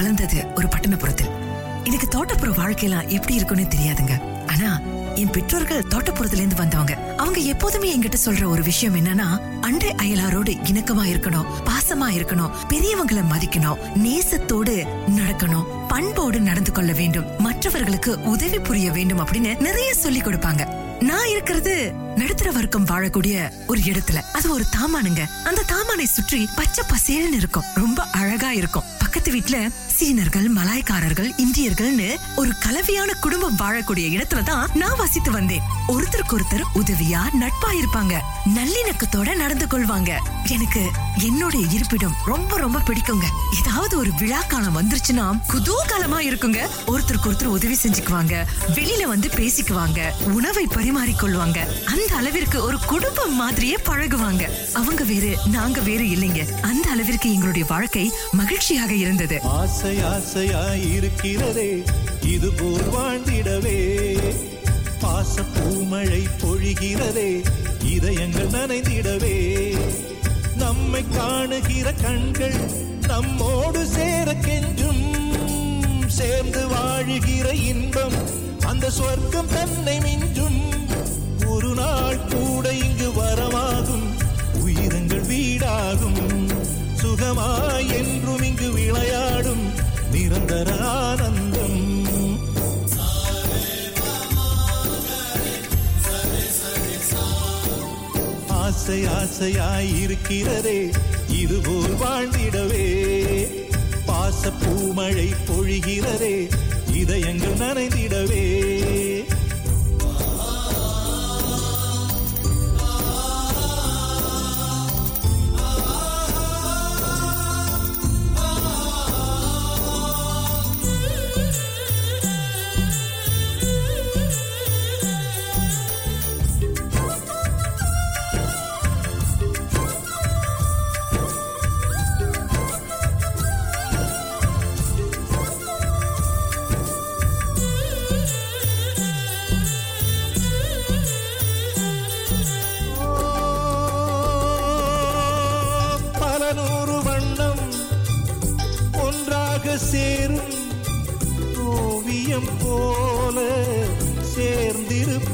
வளர்ந்தது ஒரு பட்டணப்புறத்தில். எனக்கு தோட்டப்புற வாழ்க்கையெல்லாம் எப்படி இருக்கும்னு தெரியாதுங்க. ஆனா என் பெற்றோர்கள் தோட்டப்புறத்துல இருந்து வந்தவங்க. அவங்க எப்போதுமே என்கிட்ட சொல்ற ஒரு விஷயம் என்னன்னா அண்டை அயலாரோடு இணக்கமா இருக்கணும் பாசமா இருக்கணும் பெரியவங்களை மதிக்கணும் நேசத்தோடு நடக்கணும் பண்போடு நடந்து கொள்ள வேண்டும் மற்றவர்களுக்கு உதவி புரிய வேண்டும் அப்படின்னு நிறைய சொல்லி கொடுப்பாங்க. நான் இருக்கிறது நடுத்தர வர்க்கம் வாழக்கூடிய ஒரு இடத்துல. அது ஒரு தாமானுங்க. அந்த தாமானை சுற்றி பச்சை பசேல்னு இருக்கும். ரொம்ப அழகா இருக்கும். பக்கத்து வீட்டுல சீனர்கள் மலாய்க்காரர்கள் இந்தியர்கள்னு ஒரு கலவையான குடும்பம் வாழக்கூடிய இடத்துல தான் நான் வசித்து வந்தேன். ஒருத்தருக்கு ஒருத்தர் உதவியா நட்பா இருப்பாங்க நல்லிணக்கத்தோட நடந்து கொள்வாங்க. எனக்கு என்னுடைய இருப்பிடம் ரொம்ப ரொம்ப பிடிக்குங்க. ஏதாவது ஒரு விழா காலம் வந்துருச்சுன்னா குதூகலமா இருக்குங்க. ஒருத்தருக்கு ஒருத்தர் உதவி செஞ்சுக்குவாங்க. வெளியில வந்து பேசிக்குவாங்க. உணவை பரிமாறிக்கொள்வாங்க. அந்த அளவிற்கு ஒரு குடும்பம் மாதிரியே பழகுவாங்க. அவங்க வேறு நாங்க வேறு இல்லைங்க. அந்த அளவிற்கு எங்களுடைய வாழ்க்கை மகிழ்ச்சியாக இருந்தது. ஆசை ஆசையாய் இருக்கிறதே இது போல் வாழ்ந்திடவே. பாச பூமழை பொழிகிறதே இதயங்கள் நனைந்திடவே. நம்மை காணுகிற கண்கள் நம்மோடு சேர கெஞ்சும். சேர்ந்து வாழுகிற இன்பம் அந்த சொர்க்கம் தன்னை மிஞ்சும். ஒரு நாள் கூட இங்கு வரமாகும் உயிரங்கள் வீடாகும். சுகமாய் என்றும் இங்கு விளையாடும் நிரந்தர ஆனந்தம். ஆசை ஆசையாய் இருக்கிறதே இதுபோல் வாழ்ந்திடவே. பாச பூமழை பொழிகிறதே இதயங்கள் நனைந்திடவே. சேரும். ஓவியம் போல சேர்ந்திருப்ப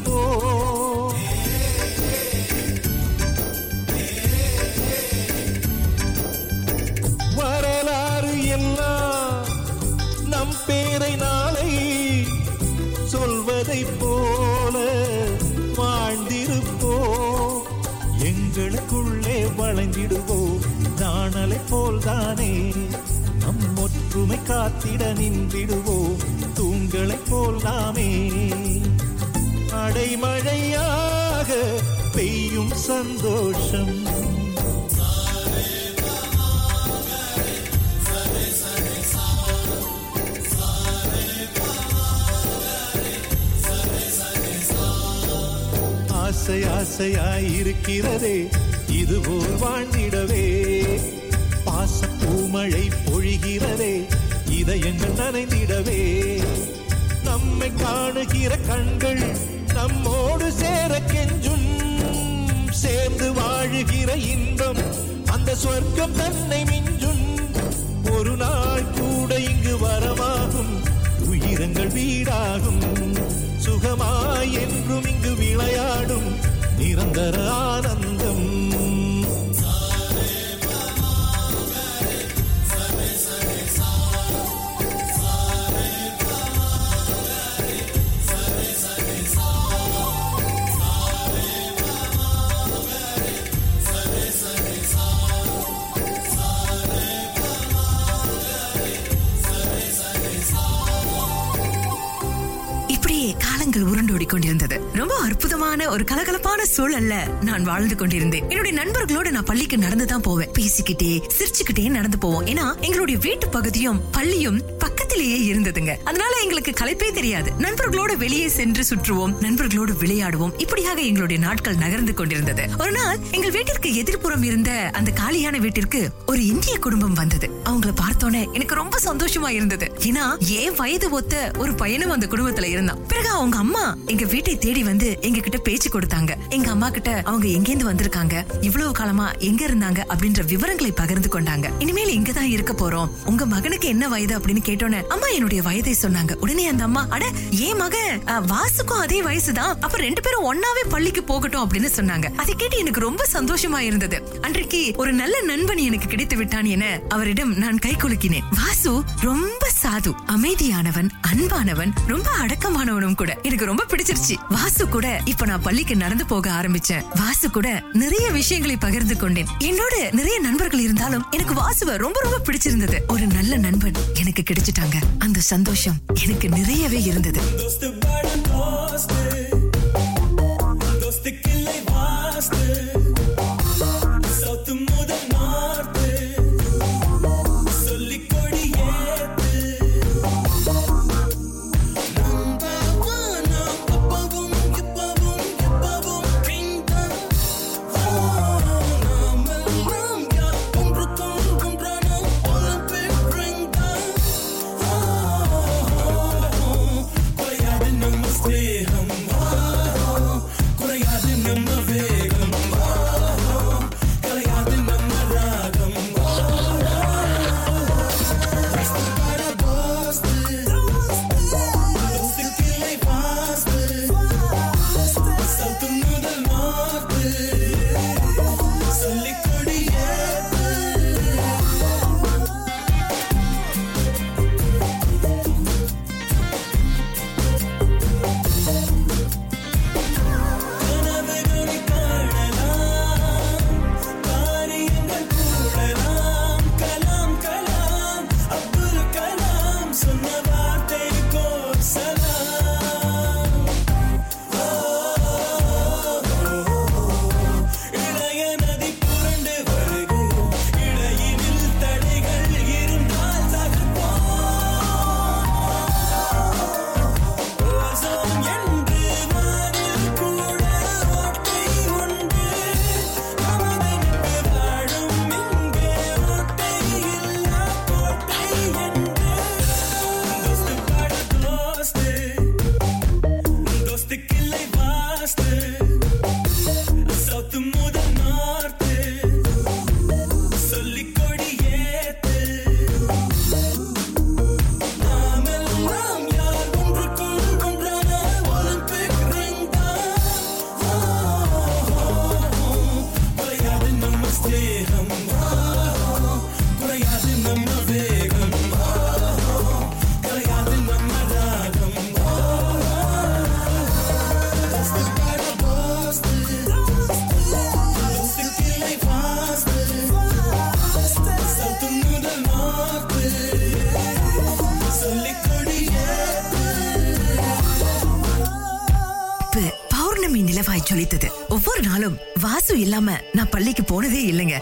ஒற்றுமை காத்திட நின்றிடுவோம். தூங்களைப் போல் நாமே. அடைமழையாக பெய்யும் சந்தோஷம். ஆசை ஆசையாயிருக்கிறதே இதுபோல் வாழ்ந்திடவே. இதயங்கள் நனைந்திடவே. நம்மை காணுகிற கண்கள் நம்மோடு சேர கெஞ்சும். சேர்ந்து வாழுகிற இன்பம் அந்த சொர்க்கம் தன்னை மிஞ்சும். ஒரு நாள் கூட இங்கு வரமாகும் உயிரங்கள் வீடாகும். சுகமாய் என்றும் இங்கு விளையாடும். நிரந்தர ஆனந்தம். ஓடிக்கொண்டிருந்தது. ரொம்ப அற்புதம் ரொம்ப ஒரு கலகலப்பான சூழல்ல நான் வாழ்ந்து கொண்டிருந்தேன். என்னுடைய நண்பர்களோட நான் பள்ளிக்கு நடந்து தான் போவேன். பேசிக்கிட்டே சிரிச்சுக்கிட்டே நடந்து போவோம். ஏன்னா எங்களுடைய வீட்டு பகுதியும் பள்ளியும் பக்கத்திலேயே இருந்ததுங்க. அதனால எங்களுக்கு கலைப்பே தெரியாது. நண்பர்களோட வெளியே சென்று சுற்றுவோம் நண்பர்களோடு விளையாடுவோம். இப்படியாக எங்களுடைய நாட்கள் நகர்ந்து கொண்டிருந்தது. ஒரு நாள் எங்கள் வீட்டிற்கு எதிர்ப்புறம் இருந்த அந்த காலியான வீட்டிற்கு ஒரு இந்திய குடும்பம் வந்தது. அவங்கள பார்த்தோன்னே எனக்கு ரொம்ப சந்தோஷமா இருந்தது. ஏன்னா ஏன் வயது ஒத்த ஒரு பையனும் அந்த குடும்பத்துல இருந்தான். பிறகு அவங்க உங்க அம்மா எங்க வீட்டை தேடி வந்து எங்க கிட்ட பேச்சு கொடுத்தாங்க. எங்க அம்மா கிட்ட அவங்க எங்கேருந்து வந்திருக்காங்க இவ்வளவு காலமா எங்க இருந்தாங்க அப்படின்ற விவரங்களை பகிர்ந்து கொண்டாங்க. இனிமேல் இங்கதான் இருக்க போறோம். உங்க மகனுக்கு என்ன வயது அப்படின்னு கேட்டோன்னே அம்மா என்னுடைய வயதை சொன்னாங்க. உடனே அந்த அம்மா அட ஏன் மக? வாசுக்கும் அதே வயசுதான். அப்ப ரெண்டு பேரும் ஒன்னாவே பள்ளிக்கு போகட்டும் அப்படின்னு சொன்னாங்க. அதை கேட்டு எனக்கு ரொம்ப சந்தோஷமா இருந்தது. அன்றைக்கு ஒரு நல்ல நண்பன் எனக்கு கிடைத்து விட்டான் என அவரிடம் நான் கை குலுக்கினேன். வாசு ரொம்ப சாது அமைதியானவன் அன்பானவன் ரொம்ப அடக்கமானவனும் கூட. எனக்கு ரொம்ப பிடிச்சிருச்சு. வாசு கூட இப்ப நான் பள்ளிக்கு நடந்து போக ஆரம்பிச்சேன். வாசு கூட நிறைய விஷயங்களை பகிர்ந்து கொண்டேன். என்னோட நிறைய நண்பர்கள் இருந்தாலும் எனக்கு வாசுவ ரொம்ப ரொம்ப பிடிச்சிருந்தது. ஒரு நல்ல நண்பன் எனக்கு கிடைச்சிட்டாங்க. அந்த சந்தோஷம் எனக்கு நிறையவே இருந்தது. Dostum இல்லாம நான் பள்ளிக்கு போனதே இல்லைங்க.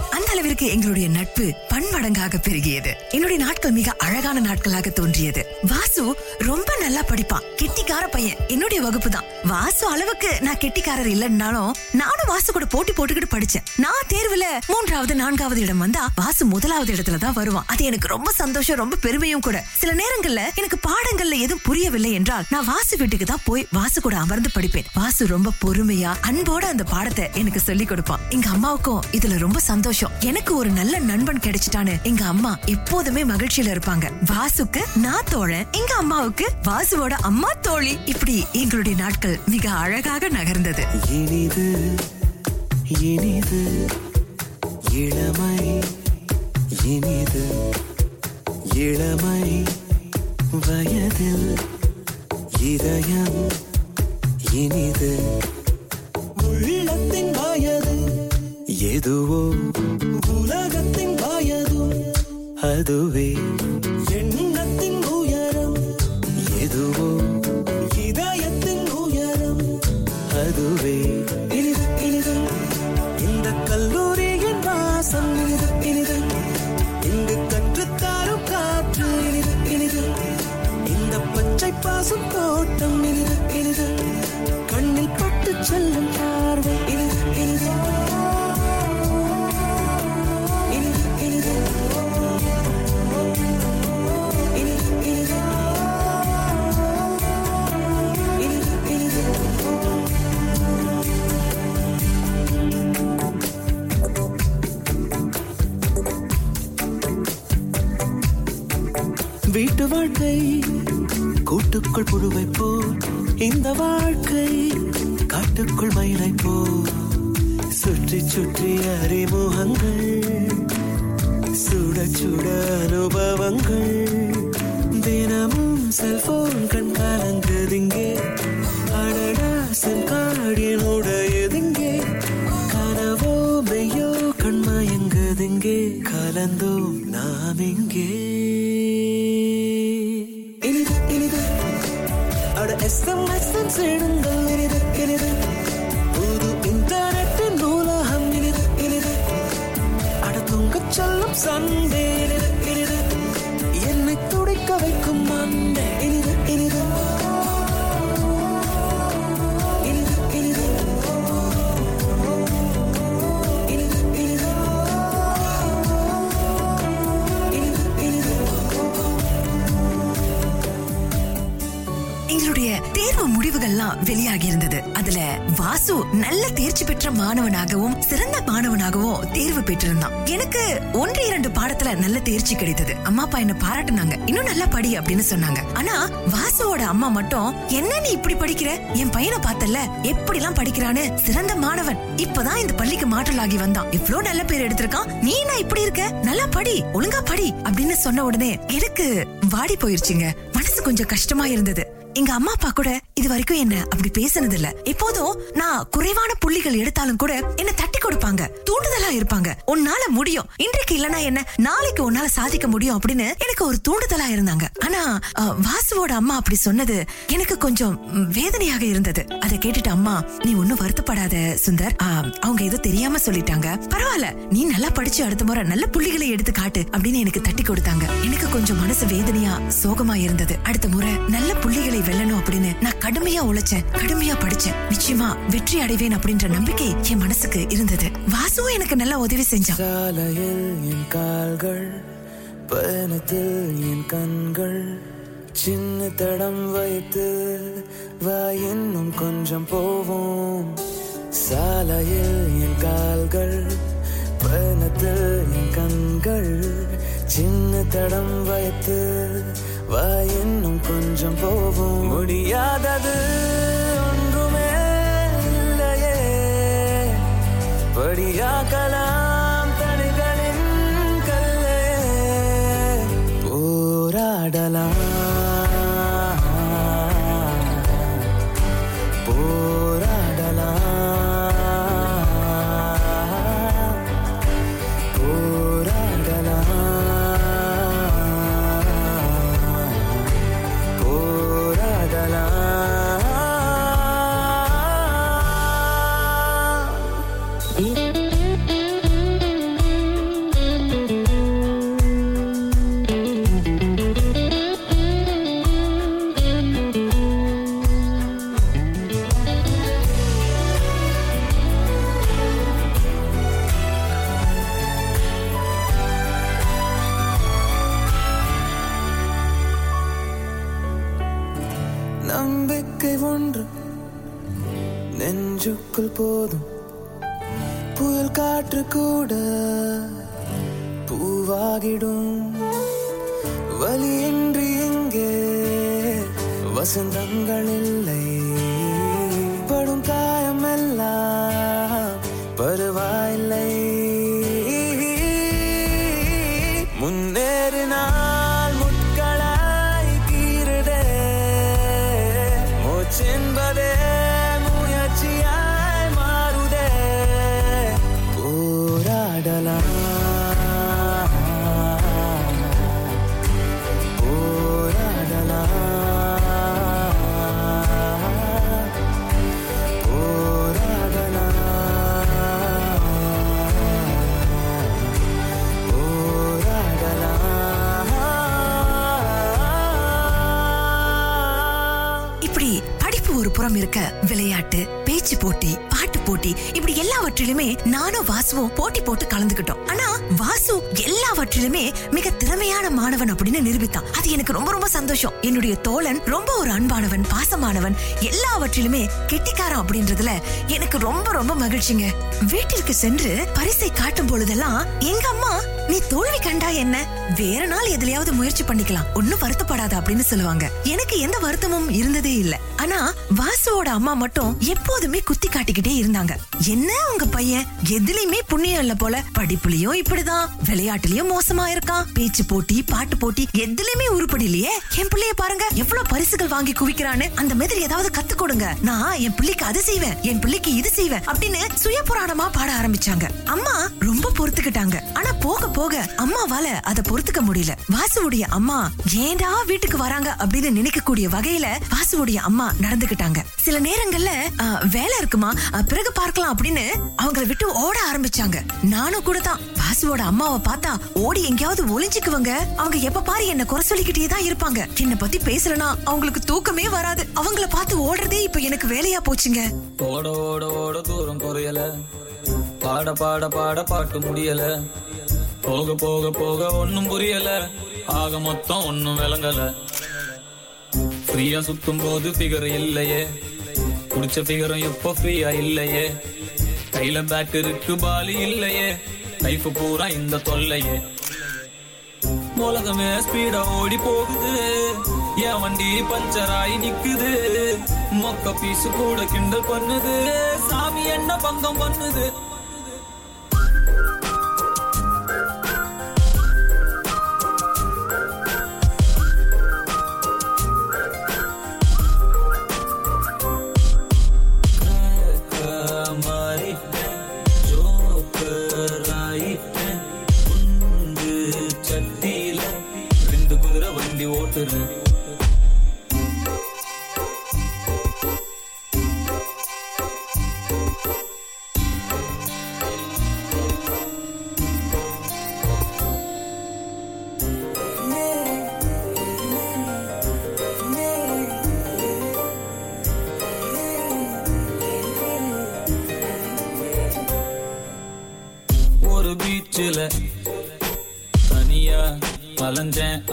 அந்த எங்களுடைய நட்பு பன்மடங்காக பெருகியது. என்னுடைய நாட்கள் மிக அழகான நாட்களாக தோன்றியது. வாசு ரொம்ப நல்லா படிப்பான். கெட்டிக்கார பையன். என்னுடைய வகுப்பு தான் வாசு அளவுக்கு நான் கெட்டிக்காரர் இல்லைன்னாலும் நானும் வாசு கூட போட்டி போட்டுக்கிட்டு படிச்சேன். நான் தேர்வுல மூன்றாவது நான்காவது இடம் வந்தா வாசு முதலாவது இடத்துல தான் வருவான். அது எனக்கு ரொம்ப சந்தோஷம் ரொம்ப பெருமையும் கூட. சில நேரங்கள்ல எனக்கு பாடங்கள்ல எதுவும் புரியவில்லை என்றால் நான் வாசு வீட்டுக்கு தான் போய் வாசு கூட அமர்ந்து படிப்பேன். வாசு ரொம்ப பொறுமையா அன்போட அந்த பாடத்தை எனக்கு சொல்லி கொடுப்பான். எங்க அம்மாவுக்கும் இதுல ரொம்ப சந்தோஷம். எனக்கு ஒரு நல்ல நண்பன் கிடைச்சிட்டான்னு எங்க அம்மா எப்போதுமே மகிழ்ச்சியில இருப்பாங்க. வாசுக்கு நான் தோழன் எங்க அம்மாவுக்கு வாசுவோட அம்மா தோழி. இப்படி எங்களுடைய நாட்கள் மிக அழகாக நகர்ந்தது. இனிது இனிது இளமை இனிது இளமை வயதில் இதயம் இனிது. உள்ளத்தின் எதுவோ உலகத்தின் வயதும் அதுவே. புழுவை எஸ்எம்எஸ் சேடுங்கள் இனிது இனிது புது இன்டர்நெட்டின் நூலகம் இனிது இனிது அட சொல்லும் சண்டே இனிது இனிது என்னை துடிக்க வைக்கும் மண்டே இனிது இனிது முடிவுகள்லாம் வெளியாகி இருந்தது. அதுல வாசு நல்ல தேர்ச்சி பெற்ற மாணவனாகவும் சிறந்த மாணவனாகவும் தேர்வு பெற்றிருந்தான். எனக்கு ஒன்று இரண்டு பாடத்துல நல்ல தேர்ச்சி கிடைத்தது. அம்மா அப்பா என்ன பாராட்டுனாங்க. இன்னும் நல்லா படி அப்படின்னு சொன்னாங்க. ஆனா வாசுவோட அம்மா மட்டும் என்ன நீ இப்படி படிக்கிற? என் பையனை பார்த்தல எப்படி எல்லாம் படிக்கிறான்னு? சிறந்த மாணவன். இப்பதான் இந்த பள்ளிக்கு மாற்றலாகி வந்தான். இவ்ளோ நல்ல பேர் எடுத்திருக்கான். நீ என்ன இப்படி இருக்க? நல்லா படி ஒழுங்கா படி அப்படின்னு சொன்ன உடனே எனக்கு வாடி போயிருச்சுங்க. மனசு கொஞ்சம் கஷ்டமா இருந்தது. எங்க அம்மா அப்பா கூட இது வரைக்கும் என்ன அப்படி பேசினது இல்ல எப்போதும் நான் குறைவான புள்ளிகள் எடுத்தாலும் கூட என்ன தட்டி கொடுப்பாங்க. தூண்டுதலா இருப்பாங்க. உன்னால முடியும். இன்றைக்கு இல்லனா என்ன? நாளைக்கு உன்னால சாதிக்க முடியும் அப்படின்னு எனக்கு ஒரு தூண்டுதலா இருந்தாங்க. ஆனா வாசுவோட அம்மா அப்படி சொன்னது எனக்கு கொஞ்சம் வேதனையாக இருந்தது. அதை கேட்டுட்டு அம்மா நீ ஒண்ணும் வருத்தப்படாத சுந்தர். ஆஹ், அவங்க ஏதோ தெரியாம சொல்லிட்டாங்க. பரவாயில்ல. நீ நல்லா படிச்சு அடுத்த முறை நல்ல புள்ளிகளை எடுத்து காட்டு அப்படின்னு எனக்கு தட்டி கொடுத்தாங்க. எனக்கு கொஞ்சம் மனசு வேதனையா சோகமா இருந்தது. அடுத்த முறை நல்ல புள்ளிகளை வெல்லணும் அப்படின்னு நான் கடுமையா உழைச்சேன் கடுமையா படிச்சேன். நிச்சயமா வெற்றி அடைவேன் அப்படின்ற நம்பிக்கை என் மனசுக்கு இருந்தது. வாசுவும் எனக்கு நல்லா உதவி செஞ்சான். சாலையில் என் கால்கள் பயணத்தில் என் கண்கள் சின்ன தடம் வைத்து வா இன்னும் கொஞ்சம் போவோம். சாலையில் என் கால்கள் பயணத்தில் என் கண்கள் சின்ன தடம் வைத்து வா இன்னும் கொஞ்சம் போவோம் முடியாதது ஒன்றுமே இல்லையே. படியாக்கலாம் தடைகளின் கல்லே. போராடலாம். pretend, but. Every இருக்க விளையாட்டு பேச்சு போட்டி பாட்டு போட்டி இப்படி எல்லாவற்றிலுமே நானும் வாசுவும் போட்டி போட்டு கலந்துகிட்டோம் ஆனா வாசு எல்லாவற்றிலுமே மிக திறமையான மாணவன் அப்படின்னு நிரூபித்தான். அது எனக்கு ரொம்ப ரொம்ப சந்தோஷம். என்னுடைய தோழன் ரொம்ப ஒரு அன்பானவன் பாசமானவன் எல்லாவற்றிலுமே கெட்டிக்காரன் அப்படின்றதுல எனக்கு ரொம்ப ரொம்ப மகிழ்ச்சிங்க. வீட்டிற்கு சென்று பரிசை காட்டும் பொழுதெல்லாம் எங்க அம்மா நீ தோல்வி கண்டா என்ன? வேற நாள் எதுலயாவது முயற்சி பண்ணிக்கலாம். ஒன்னும் வருத்தப்படாத அப்படின்னு சொல்லுவாங்க. எனக்கு எந்த வருத்தமும் இருந்ததே இல்ல. ஆனா வாசுவோட அம்மா மட்டும் எப்போதுமே குத்தி காட்டிக்கிட்டே இருந்தாங்க. என்ன உங்க பையன்? எதுலயுமே புண்ணியம் இல்ல போல. படிப்புலயும் இப்படிதான். விளையாட்டுலயும் மோசமா இருக்கான். பேச்சு போட்டி பாட்டு போட்டி எதுலயுமே உருப்படி இல்லையே. என் பிள்ளைய பாருங்க. எவ்வளவு பரிசுகள் வாங்கி குவிக்கிறான்னு. அந்த மாதிரி ஏதாவது கத்து கொடுங்க. நான் என் பிள்ளைக்கு அது செய்வேன். என் பிள்ளைக்கு இது செய்வேன் அப்படின்னு சுய புராணமா பாட ஆரம்பிச்சாங்க. அம்மா ரொம்ப பொறுத்துக்கிட்டாங்க. ஆனா போக போக அம்மாவால அத பொறுத்துக்க முடியல. வாசுவுடைய அம்மா ஏண்டா வீட்டுக்கு வராங்க? அப்படின்னு நினைக்கக்கூடிய வகையில வாசுவுடைய அம்மா நடந்துகிட்டாங்க சில நேரங்கள்ல வேலை இருக்குமா? பிறகு பார்க்கலாம் அப்படின்னு அவங்கள விட்டு ஓட ஆரம்பிச்சாங்க. நானும் கூட தான். வாசுவோட அம்மாவை பார்த்தா ஓடி எங்கேயாவது ஒளிஞ்சுக்குவங்க. அவங்க எப்ப பாரு என்ன குறை சொல்லிக்கிட்டே தான் இருப்பாங்க. என்ன பத்தி பேசலனா அவங்களுக்கு தூக்கமே வராது. அவங்கள பார்த்து ஓடுறதே இப்ப எனக்கு வேலையா போச்சுங்க. ஓட ஓட ஓட தூரம் குறையல. பாட பாட பாட பாட்டு முடியல. போக போக போக ஒன்னும் புரியல. ஆக மொத்தம் ஒண்ணும் விளங்கல. ஃப்ரீயா சுத்தும் போது ஃபிகர் இல்லையே. குடிச்ச ஃபிகரும் இப்போ ஃப்ரீயா இல்லையே. கையில பேட் இருக்கு பாலி இல்லையே. லைஃப் பூரா இந்த தொல்லையே. உலகமே ஸ்பீடா ஓடி போகுது. என் வண்டி பஞ்சர் ஆகி நிக்குது. மொக்க பீசு கூட கிண்டல் பண்ணுது. சாமி என்ன பங்கம் பண்ணுது?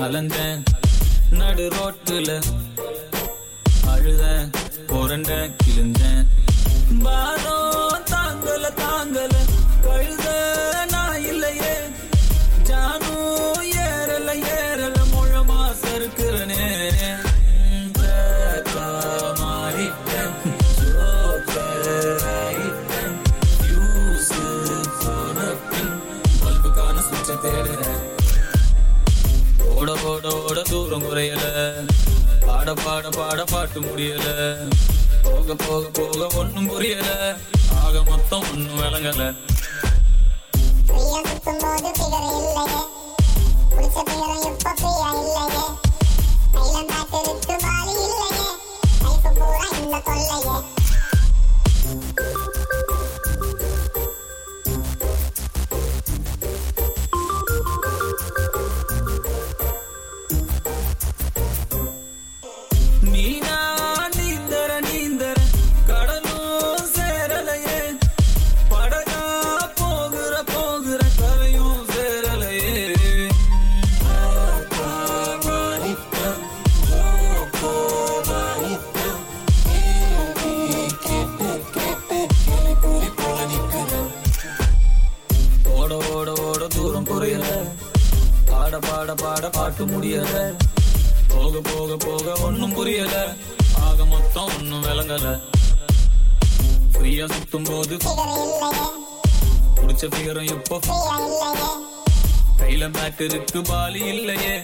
அலைஞ்சேன் குறையல பாட பாட பாட பாட்டு முடியல. போக போக போக ஒண்ணும் புரியல. ஆக மொத்தம் ஒண்ணும் விளங்கல. ஃப்ரீயா இல்லையே. போக போக போக ஒண்ணும் புரியல. ஆக மொத்தம் ஒண்ணும் விளங்கல. ஃப்ரீயா சுத்தும் போது குடிச்ச ஃபிகரும் இப்போ கையில பேட் இருக்கு பாலி இல்லையே.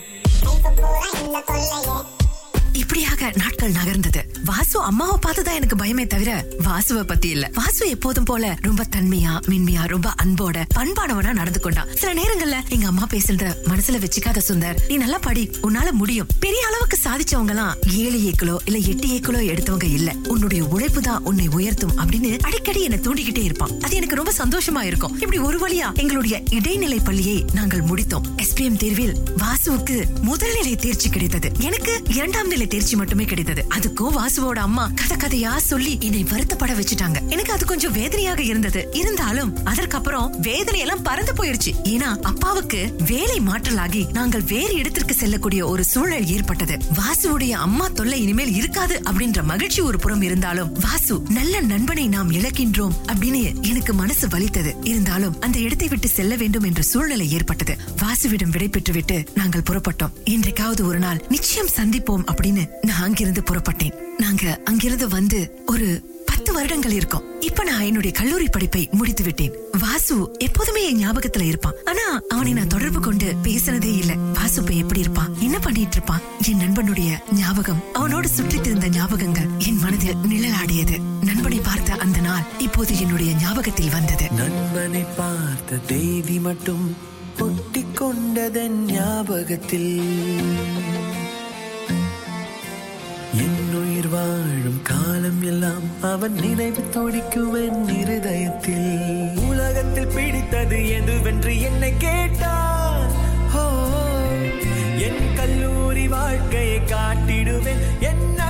இப்படியாக நாட்கள் நகர்ந்தது. வாசு அம்மாவை பார்த்துதான் எனக்கு பயமே தவிர வாசுவை பத்தி இல்ல. வாசு எப்போதும் போல ரொம்ப தன்மையா மென்மையா ரொம்ப அன்போட பண்பானவனா நடந்து கொண்டான் சில நேரங்கள்ல எங்க அம்மா பேசுறத மனசுல வச்சுக்காத சுந்தர். நீ நல்லா படி உன்னால முடியும். பெரிய அளவுக்கு சாதிச்சவங்க எல்லாம் ஏழு ஏக்களோ இல்ல எட்டு ஏக்களோ எடுத்தவங்க இல்ல. உன்னுடைய உழைப்பு தான் உன்னை உயர்த்தும் அப்படின்னு அடிக்கடி என்னை தூண்டிக்கிட்டே இருப்பான். அது எனக்கு ரொம்ப சந்தோஷமா இருக்கும். இப்படி ஒரு வழியா எங்களுடைய இடைநிலை பள்ளியை நாங்கள் முடித்தோம். எஸ்பிஎம் தேர்வில் வாசுவுக்கு முதல் நிலை தேர்ச்சி கிடைத்தது. எனக்கு இரண்டாம் நிலை தேர்ச்சி மட்டுமே கிடைத்தது. அதுக்கும் வாசுவோட அம்மா கதை கதையா சொல்லி என்னை வருத்தப்பட வச்சுட்டாங்க. எனக்கு அது கொஞ்சம் வேதனையாக இருந்தது. இருந்தாலும் அதற்கப்புறம் வேதனை எல்லாம் பறந்து போயிருச்சு. ஏன்னா அப்பாவுக்கு வேலை மாற்றலாகி நாங்கள் வேறு இடத்திற்கு செல்லக்கூடிய ஒரு சூழல் ஏற்பட்டது. வாசுவுடைய அம்மா தொல்லை இனிமேல் இருக்காது அப்படின்ற மகிழ்ச்சி ஒரு புறம் இருந்தாலும் வாசு நல்ல நண்பனை நாம் இழக்கின்றோம் அப்படின்னு எனக்கு மனசு வலித்தது. இருந்தாலும் அந்த இடத்தை விட்டு செல்ல வேண்டும் என்ற சூழ்நிலை ஏற்பட்டது. வாசுவிடம் விடை பெற்றுவிட்டு நாங்கள் புறப்பட்டோம். இன்றைக்காவது ஒரு நாள். நிச்சயம் சந்திப்போம் அப்படின்னு நான் அங்கிருந்து புறப்பட்டேன். நாங்க அங்கிருந்து வந்து ஒரு பத்து வருடங்கள் இருக்கும். இப்ப நான் என்னுடைய கல்லூரி படிப்பை முடித்து விட்டேன். வாசு எப்போதுமே என் ஞாபகத்துல இருப்பான். ஆனா அவனை நான் தொடர்பு கொண்டு பேசினதே இல்ல. வாசு இப்ப எப்படி இருப்பான்? என்ன பண்ணிட்டு இருப்பான்? என் நண்பனுடைய ஞாபகம் அவனோடு சுற்றித் இருந்த ஞாபகங்கள் என் மனதில் நிழலாடியது. நண்பனை பார்த்த அந்த நாள் இப்போது என்னுடைய ஞாபகத்தில் வந்தது. நண்பனை பார்த்த தேவி மட்டும் ஒட்டிக் கொண்டதன் ஞாபகத்தில். உயிர் வாழும் காலம் எல்லாம் அவன் நினைவு துடிக்குவன் இருதயத்தில். உலகத்தில் பிடித்தது எதுவென்று என்னை கேட்டான் என் கல்லூரி வாழ்க்கையை காட்டிடுவேன். என்ன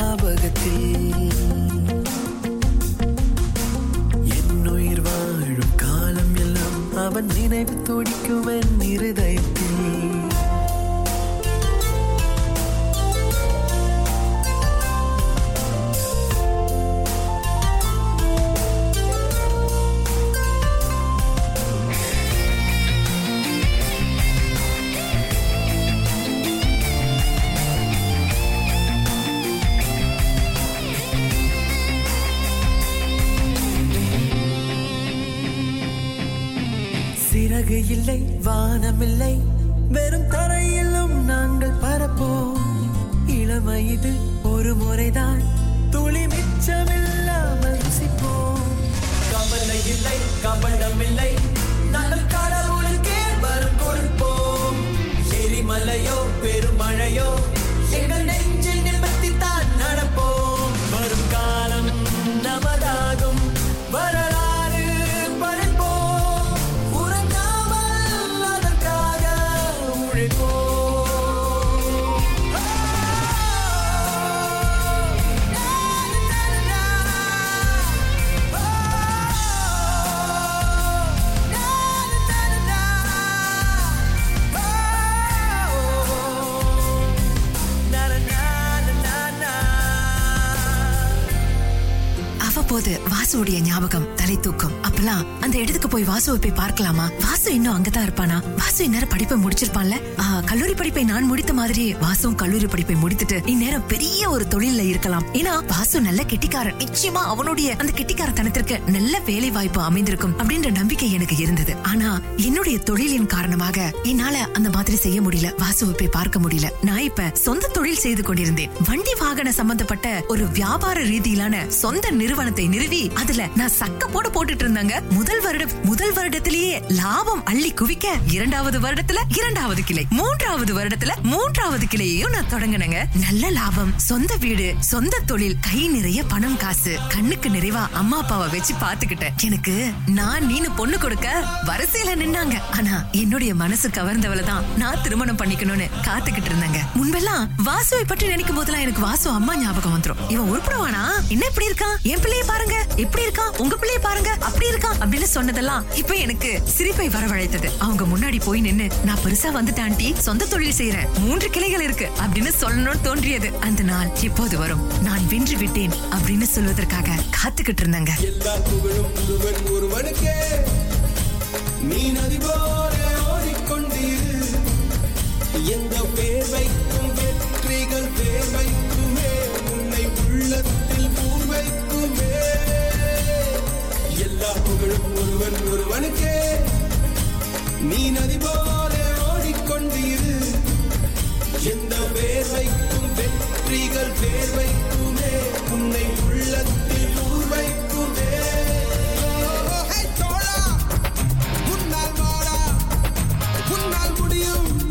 ஞாபகத்தில் என் உயிர் வாழும் காலம் எல்லாம் அவன் நினைவு துடிக்குவன் இருதயத்தில். வாசுவோடைய ஞாபகம் தலை தூக்கும் அப்பெல்லாம் அந்த இடத்துக்கு போய் வாசுவை போய் பார்க்கலாமா? வாசு இன்னும் அங்கதான் இருப்பானா? வாசு இந்நேரம் படிப்பை முடிச்சிருப்பான்ல? கல்லூரி படிப்பை நான் முடித்த மாதிரி வாசுவும் கல்லூரி படிப்பை முடித்துட்டு இந்நேரம் பெரிய ஒரு தொழில்ல இருக்கலாம். ஏன்னா வாசு நல்ல கெட்டிக்காரன். நிச்சயமா அவனுடைய அந்த கெட்டிக்காரத்தனத்திற்கு நல்ல வேலை வாய்ப்பு அமைந்திருக்கும் அப்படின்ற நம்பிக்கை எனக்கு இருந்தது. ஆனா என்னுடைய தொழிலின் காரணமாக என்னால அந்த மாதிரி செய்ய முடியல. வாசுவை போய் பார்க்க முடியல. நான் இப்ப சொந்த தொழில் செய்து கொண்டிருந்தேன். வண்டி வாகன சம்பந்தப்பட்ட ஒரு வியாபார ரீதியிலான சொந்த நிறுவனத்தை நிறுவி அதுல நான் சக்க போட போட்டுட்டு இருந்தாங்க. முதல் வருடம் முதல் வருடத்திலேயே லாபம் அள்ளி குவிக்க இரண்டாவது வருடத்துல இரண்டாவது கிளை மூன்றாவது வருடத்துல மூன்றாவது கிளையையும் நான் தொடங்கினங்க. நல்ல லாபம் சொந்த வீடு சொந்த தொழில் கை நிறைய பணம் காசு கண்ணுக்கு நிறைவா அம்மா அப்பாவை வச்சு பாத்துக்கிட்டேன். எனக்கு நான் நீனு பொண்ணு கொடுக்க வரிசையில நின்னாங்க. ஆனா என்னுடைய மனசு கவர்ந்தவள தான் நான் திருமணம் பண்ணிக்கணும்னு காத்துக்கிட்டு இருந்தாங்க. முன்பெல்லாம் வாசுவை பற்றி நினைக்கும் போதெல்லாம் எனக்கு வாசு அம்மா ஞாபகம் வந்துரும். இவன் உருப்படுவானா? என்ன இப்படி இருக்கான்? என் பிள்ளைய பாருங்க. எப்படி இருக்கான் உங்க பிள்ளைய பாருங்க. அப்படி இருக்கான் அப்படின்னு சொன்னதெல்லாம் இப்ப எனக்கு சிரிப்பை வரவழைத்தது. அவங்க முன்னாடி போய் நின்னு நான் பெருசா வந்துட்டான் ஆண்டி. சொந்த தொழில் செய்யறேன் மூன்று கிளைகள் இருக்கு. அப்படின்னு சொல்லணும்னு தோன்றியது. அந்த நாள் எப்போது வரும்? நான் வென்று விட்டேன் அப்படின்னு சொல்வதற்காக காத்துக்கிட்டு இருந்தாங்க. எல்லா புகழும் ஒருவன் ஒருவனுக்கே. நீ நதி போல ஓடிக்கொண்டீரு எந்த வெற்றிகள் வேர்வைக்குமே. உன்னை உள்ளத்தில் பூர்வைக்குமே. எல்லா புகழும் ஒருவன் ஒருவனுக்கே. நீ நதி போல ஓடிக்கொண்டீரு. எந்த வேர்வைக்கும் வெற்றிகள் வேர்வைக்குமே. உன்னை உள்ளத்தில் ஊர்வைக்குமே. உன்னால் வாடா உன்னால் முடியும்.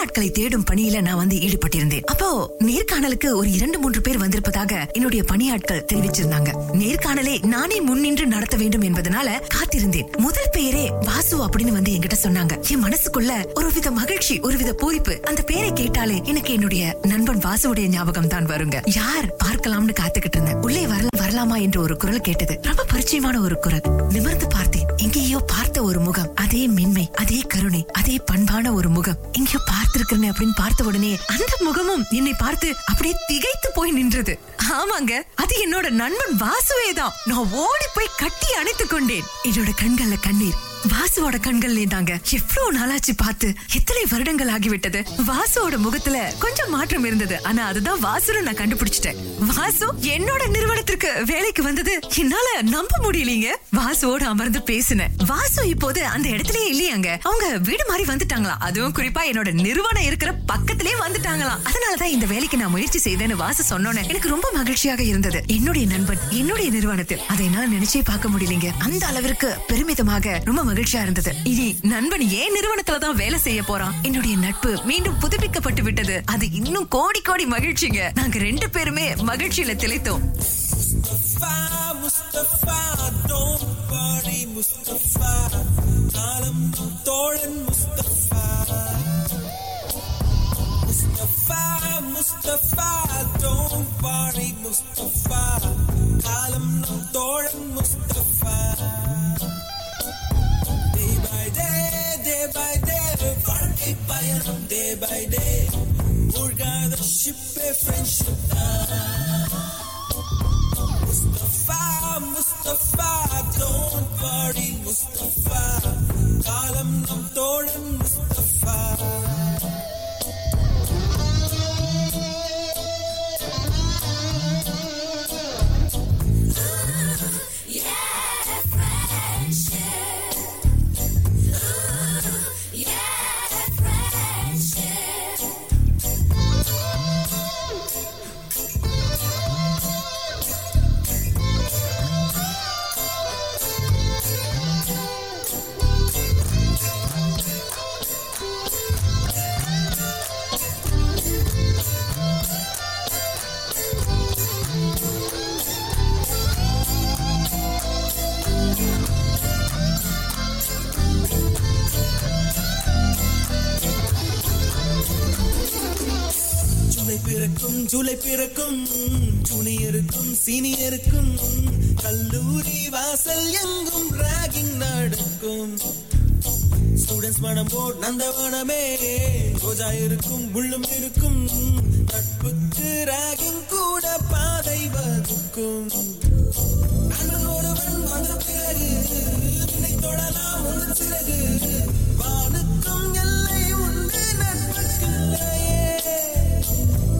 அ, தேடும் பணியில நான் வந்து ஈடுபட்டிருந்தேன். அப்போ நேர்காணலுக்கு ஒரு இரண்டு மூன்று பேர் வந்திருப்பதாக என்னுடைய பணியாட்கள் தெரிவிச்சிருந்தாங்க. நேர்காணலை நானே முன்னின்று நடத்த வேண்டும் என்பதனால காத்திருந்தேன். முதல் பெயரே வாசு அப்படின்னு வந்து என்கிட்ட சொன்னாங்க. என் மனசுக்குள்ள ஒருவித மகிழ்ச்சி ஒருவித பூரிப்பு அந்த பேரை கேட்டாலே எனக்கு என்னுடைய நண்பன் வாசுவுடைய ஞாபகம் தான் வருங்க. யார் பார்க்கலாம்னு காத்துக்கிட்டு இருந்தேன். உள்ளே வரலாம் வரலாமா என்று ஒரு குரல் கேட்டது. ரொம்ப பரிச்சயமான ஒரு குரல். நிமிர்ந்து பார்த்தேன். எங்கேயோ பார்த்த ஒரு முகம் அதே மென்மை அதே கருணை அதே பண்பான ஒரு முகம். எங்கேயோ பார்த்திருக்கிறேன் அப்படின்னு பார்த்த உடனே அந்த முகமும் என்னை பார்த்து அப்படியே திகைத்து போய் நின்றது. ஆமாங்க அது என்னோட நண்பன் வாசுவே தான் நான் ஓடி போய் கட்டி அணைத்துக் கொண்டேன். என்னோட கண்கள்ல கண்ணீர். வாசுவோட கண்கள் தாங்க எவ்வளவு நாளாச்சு பார்த்து எத்தனை வருடங்கள் ஆகிவிட்டது. வாசுவோட முகத்துல கொஞ்சம் மாற்றம் இருந்தது. ஆனா அதுதான் வாசுன்னு நான் கண்டுபிடிச்சிட்டேன். வாசு என்னோட நிறுவனத்திற்கு வேலைக்கு வந்தது. என்னால நம்ப முடியலீங்க. வாசுவோட அமர்ந்து பேசினேன். வாசு இப்போது அந்த இடத்துலயே இல்லையாங்க. அவங்க வீடு மாதிரி வந்துட்டாங்களாம் அதுவும் குறிப்பா என்னோட நிறுவனம் இருக்கிற பக்கத்திலே வந்துட்டாங்களாம் அதனாலதான் இந்த வேலைக்கு நான் முயற்சி செய்தேன்னு வாசு சொன்னோன்னே எனக்கு ரொம்ப மகிழ்ச்சியாக இருந்தது. என்னுடைய நண்பன் என்னுடைய நிறுவனத்தில். அதை என்னால நினைச்சே பார்க்க முடியலீங்க. அந்த அளவிற்கு பெருமிதமாக ரொம்ப மகிழ்ச்சியா இருந்தது இனி நண்பன் ஏன் நிறுவனத்துல தான் வேலை செய்ய போறான் என்னுடைய நட்பு மீண்டும் புதுப்பிக்கப்பட்டு விட்டது அது இன்னும் கோடி கோடி மகிழ்ச்சிங்க நாங்க ரெண்டு பேருமே மகிழ்ச்சியில திளைத்தோம் Mustafa, Mustafa don't worry Mustafa. காலம் தோழன் Mustafa Mustafa Mustafa don't worry Mustafa. காலம் நம் தோழன் Mustafa keep bayarım day by day Arkadaşım ve friendship'ten Mustafa, Mustafa Don't worry Mustafa. Kalemden மனம் போட் நந்தவனமே. ரோஜா இருக்கும் முள்ளும் இருக்கும். நட்புக்கு ராகிங் கூட பாதை வகுக்கும். நண்பன் வந்த பிறகு உன்னை தொடலாம் உன் சிறகு. வானுக்கும் எல்லை உண்டு நட்புக்கில்லையே.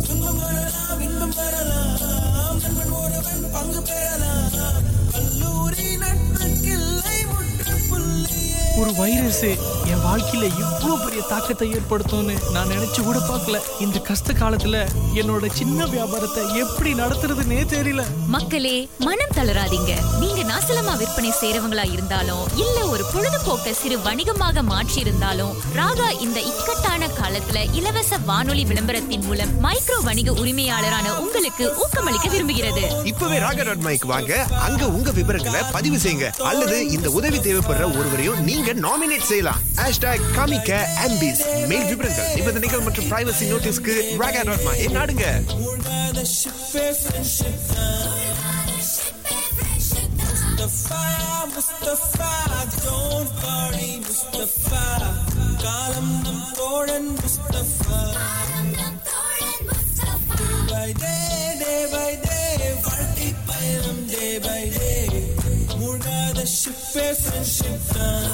துன்பம் வரலாம் இன்பம் வரலாம். நண்பன் ஒருவன் பங்கு பெறலாம். ஒரு வைரஸ் என் வாழ்க்கையில இவ்வளவு பெரிய தாக்கத்தை ஏற்படுத்தும்னு நான் நினைச்சு கூட பார்க்கல. இந்த கஷ்ட காலத்துல என்னோட சின்ன வியாபாரத்தை எப்படி நடத்துறதுன்னே தெரியல. மக்களே மனம் தளராதீங்க. நீங்க நாசலமா விற்பனை செய்றவங்களா இருந்தாலும் இல்ல ஒரு பொழுதுபோக்க சிறு வணிகமாக மாற்றி இருந்தாலும் ராகா இந்த இக்கட்டான காலத்துல இலவச வானொலி விளம்பரத்தின் மூலம் மைக்ரோ வணிக உரிமையாளரான உங்களுக்கு ஊக்கமளிக்க விரும்புகிறது. இப்பவே ராகா டாட் மைக் வாங்க அங்க உங்க விவரங்களை பதிவு செய்யுங்க. அல்லது இந்த உதவி தேவைப்படுற ஒருவரையும் நீங்க நாமினேட் செய்யலாம் ஹேஷ்டாக் காமிக்க ஆம்பிஸ் மேல் விவரங்கள் நிபந்தனைகள் மற்றும் பிரைவசி நோட்டீஸ்க்கு ராகா டாட் மை நாடுங்க காலம் நம் தோழன் Mustafa by day day by day வாழ்க்கை பயணம் டே பை டே மூழ்காத ஷிப்பே ஃப்ரெண்ட்ஷிப் தான்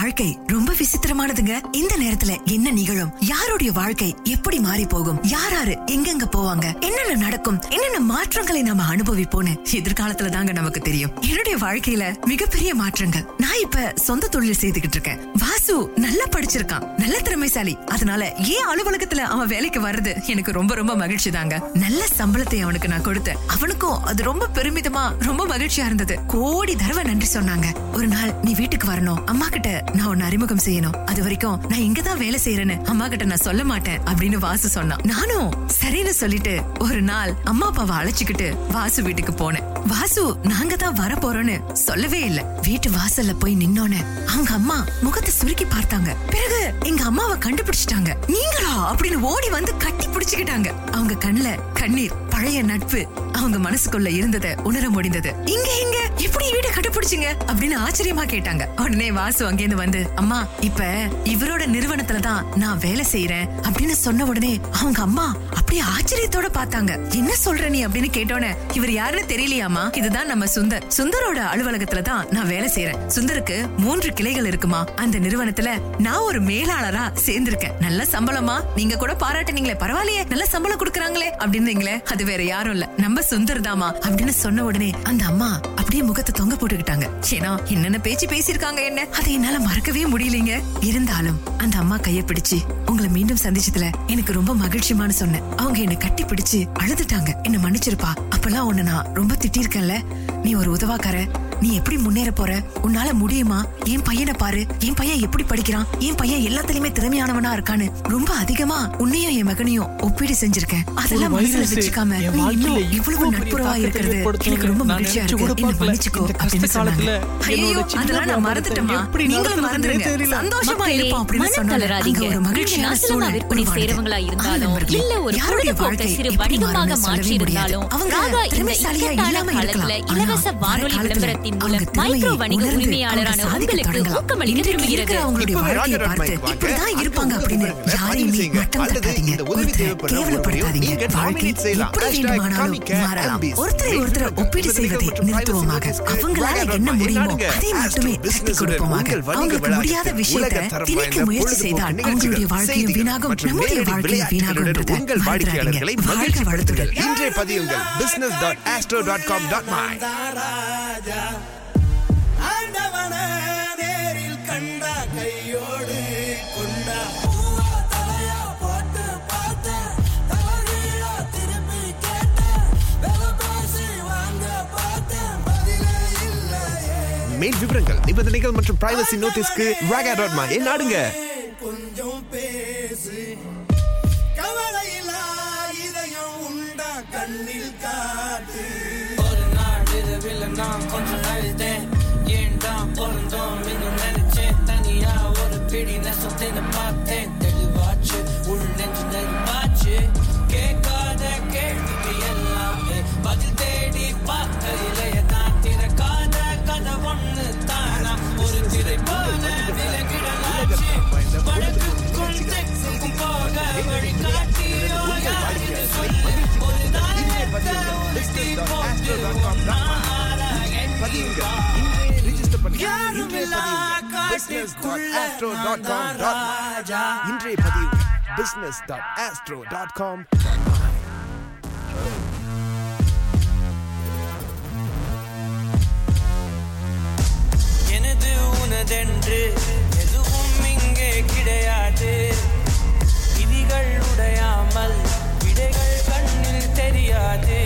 வாழ்க்கை ரொம்ப விசித்திரமானதுங்க. இந்த நேரத்துல என்ன நிகழும்? யாருடைய வாழ்க்கை எப்படி மாறி போகும்? யாராரு எங்கெங்க போவாங்க? என்னென்ன நடக்கும்? என்னென்ன மாற்றங்களை நாம அனுபவிப்போம்னு எதிர்காலத்துல தாங்க நமக்கு தெரியும். என்னுடைய வாழ்க்கையில மிகப்பெரிய மாற்றங்கள். நான் இப்ப சொந்த தொழில் செய்துகிட்டு இருக்கேன். வாசு நல்லா படிச்சிருக்கான். நல்ல திறமைசாலி. அதனால ஏன் அலுவலகத்துல அவன் வேலைக்கு வர்றது எனக்கு ரொம்ப ரொம்ப மகிழ்ச்சி தாங்க. நல்ல சம்பளத்தை அவனுக்கு நான் கொடுத்தேன். அவனுக்கும் அது ரொம்ப பெருமிதமா ரொம்ப மகிழ்ச்சியா இருந்தது. கோடி தடவை நன்றி சொன்னாங்க. ஒரு நாள் நீ வீட்டுக்கு வரணும். அம்மா கிட்ட நான் உன்னை அறிமுகம் செய்யணும். அது வரைக்கும் நான் இங்கதான் வேலை செய்யறேன்னு அம்மா கிட்ட நான் சொல்ல மாட்டேன் அப்படின்னு வாசு சொன்னான். நானும் சரின்னு சொல்லிட்டு ஒரு நாள் அம்மா அப்பாவை அழைச்சுக்கிட்டு வாசு வீட்டுக்கு போனேன். வாசு நாங்க தான் வர போறோம்னு சொல்லவே இல்ல. வீட்டு வாசல்ல போய் நின்னோன்னு அவங்க அம்மா முகத்தை சுருக்கி பார்த்தாங்க. பிறகு எங்க அம்மாவை கண்டுபிடிச்சிட்டாங்க. நீங்களா? அப்படின்னு ஓடி வந்து கட்டி பிடிச்சுக்கிட்டாங்க. அவங்க கண்ணுல கண்ணீர் பழைய நட்பு அவங்க மனசுக்குள்ள இருந்ததை உணர முடிந்தது. இங்க இங்க எப்படி வீட்டை கண்டுபிடிச்சிங்க? அப்படின்னு ஆச்சரியமா கேட்டாங்க. உடனே வாசு அங்கேருந்து வந்து அம்மா இப்ப இவரோட நிறுவனத்துல தான் நான் வேலை செய்யறேன் அப்படின்னு சொன்ன உடனே அவங்க அம்மா அப்படியே ஆச்சரியத்தோட பார்த்தாங்க. என்ன சொல்ற நீ? அப்படின்னு கேட்டோன்னே இவர் யாருன்னு தெரியலையாமா இதுதான் நம்ம சுந்தர். சுந்தரோட அலுவலகத்துல தான் நான் வேலை செய்யறேன் சுந்தருக்கு மூன்று கிளைகள் இருக்குமா? அந்த நிறுவனத்துல நான் ஒரு மேலாளரா சேர்ந்திருக்கேன். நல்ல சம்பளமா நீங்க கூட பாராட்டுனீங்களே பரவாயில்லையே. நல்ல சம்பளம் கொடுக்கறாங்களே அப்படின்னீங்களே அது வேற யாரும் இல்ல. நம்ம சுந்தர் தாமா அப்படின்னு சொன்ன உடனே அந்த அம்மா அப்படியே முகத்தை தொங்க போட்டுக்கிட்டாங்க. ஏன்னா என்னென்ன பேச்சு பேசியிருக்காங்க என்ன? அதை என்னால மறக்கவே முடியலீங்க. இருந்தாலும் அந்த அம்மா கைய பிடிச்சு உங்களை மீண்டும் சந்திச்சதுல எனக்கு ரொம்ப மகிழ்ச்சிமான்னு சொன்னேன். அவங்க என்ன கட்டி பிடிச்சு அழுதுட்டாங்க. என்ன மன்னிச்சிருப்பா. அப்பெல்லாம் உன்னை நான் ரொம்ப திட்டிருக்கேன்ல நீ ஒரு உதவாக்கார. நீ எப்படி முன்னேற போற? உன்னால முடியுமா? என் பையனை பாரு. என் பையன் எப்படி படிக்கிறான்? என் பையன் எல்லாத்துலயுமே திறமையானவனா இருக்கான்னு ரொம்ப அதிகமா உன்னையும் என் மகனையும் ஒப்பீடு செஞ்சிருக்கேன். அதெல்லாம் மனசுல வச்சுக்காம இவ்வளவு நட்புறவா இருக்கிறது எனக்கு ரொம்ப மகிழ்ச்சியா இருக்கு. என்ன. மன்னிச்சுக்கோ இந்த அப்படின்னு சொன்னாங்க. ஐயோ அதெல்லாம் நான் மறந்துட்டேமா நீங்களும் மறந்துருங்க. சந்தோஷமா இருப்போம் அப்படின்னு சொன்னாங்க. ஒரு மகிழ்ச்சியான சூழல் விற்பனை ஆ, இருந்தாலும், இல்ல ஒரு யாருடைய வாழ்க்கை சிறு வணிகமாக மாற்றி. இருந்தாலும், அவங்க இலவச வானொலி விளம்பரத்தின் மூலம் மைக்ரோ வணிக உரிமையாளரான சாதிக்க உங்களுக்கு. ஊக்கமளிக்க விரும்புகிறது. இருக்கிற அவங்களுடைய வாழ்க்கையை பார்த்து. இப்படிதான் இருப்பாங்க அப்படின்னு யாரையுமே. மட்டம் தட்டாதீங்க. கேவலப்படுத்தாதீங்க. வாழ்க்கை. எப்படி வேண்டுமானாலும் மாறலாம். ஒருத்தரை ஒருத்தரை ஒப்பீடு செய்வதை நிறுத்துவோமாக. அவங்களால என்ன முடியுமோ அதை மட்டுமே தட்டி கொடுப்போமாக. அவங்களுக்கு முடியாத விஷயத்தை திணிக்க முயற்சி செய்தால் அவங்களுடைய வாழ்க்கையும் வீணாகும் நம்முடைய வாழ்க்கையும் வீணாகும்ன்றதை உங்கள் வாடிக்கையாளர்களை மகிழ்ச்சி வளத்துடன் இன்றைய பதிவுங்கள் business dot astro dot com dot my மேல் விவரங்கள் நிபந்தனைகள் மற்றும் பிரைவசி நோட்டீஸ்க்கு ராகா டாட் மை நாடுங்க. கொஞ்சம் பேசு. கவலையில்லா இதயம் உண்டா கண்ணில் காட்டு. ஒரு நாள் இரவில் நான் கொஞ்சம் அழுதேன் ஏன்டா பிறந்தோம் இன்னும் நினைச்சேன். தனியா ஒரு பிடி நெசத்தின்னு பார்த்தேன். தெளிவாச்சு இன்றைய பதிவு business dot astro dot com உனதென்று எதுவும் இங்கே கிடையாது. விதிகள் உடையாமல் விடைகள் கண்ணில் தெரியாது.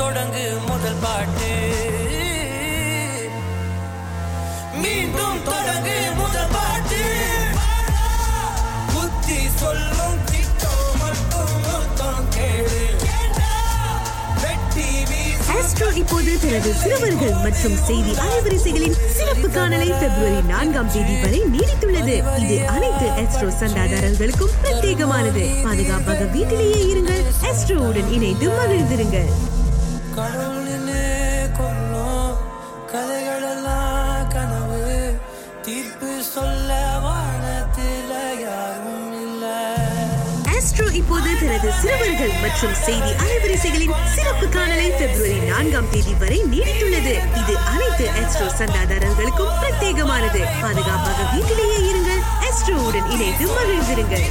தொடங்கு முதல் பாட்டு. மீண்டும் தொடங்கு முதல் பாட்டு. புத்தி சொல்லும் திட்டம் மட்டும் மொத்தம் கேளு. ஆஸ்ட்ரோ இப்போது தனது சிறுவர்கள் மற்றும் செய்தி அலைவரிசைகளின் சிறப்பு காணலை பிப்ரவரி நான்காம் தேதி வரை நீடித்துள்ளது. இது அனைத்து ஆஸ்ட்ரோ சந்தாதாரர்களுக்கும் பிரத்யேகமானது. பாதுகாப்பாக வீட்டிலேயே இருங்கள். ஆஸ்ட்ரோவுடன் இணைந்து மகிழ்ந்திருங்கள். தனது மற்றும் செய்தி அலைவரிசைகளின் சிறப்பு காணலை பிப்ரவரி நான்காம் தேதி வரை நீடித்துள்ளது. இது அனைத்து எஸ்ட்ரோ சந்தாதாரர்களுக்கும் பிரத்யேகமானது. பாதுகாப்பாக வீட்டிலேயே இருங்கள். எஸ்ட்ரோவுடன் இணைந்து மகிழ்ந்திருங்கள்.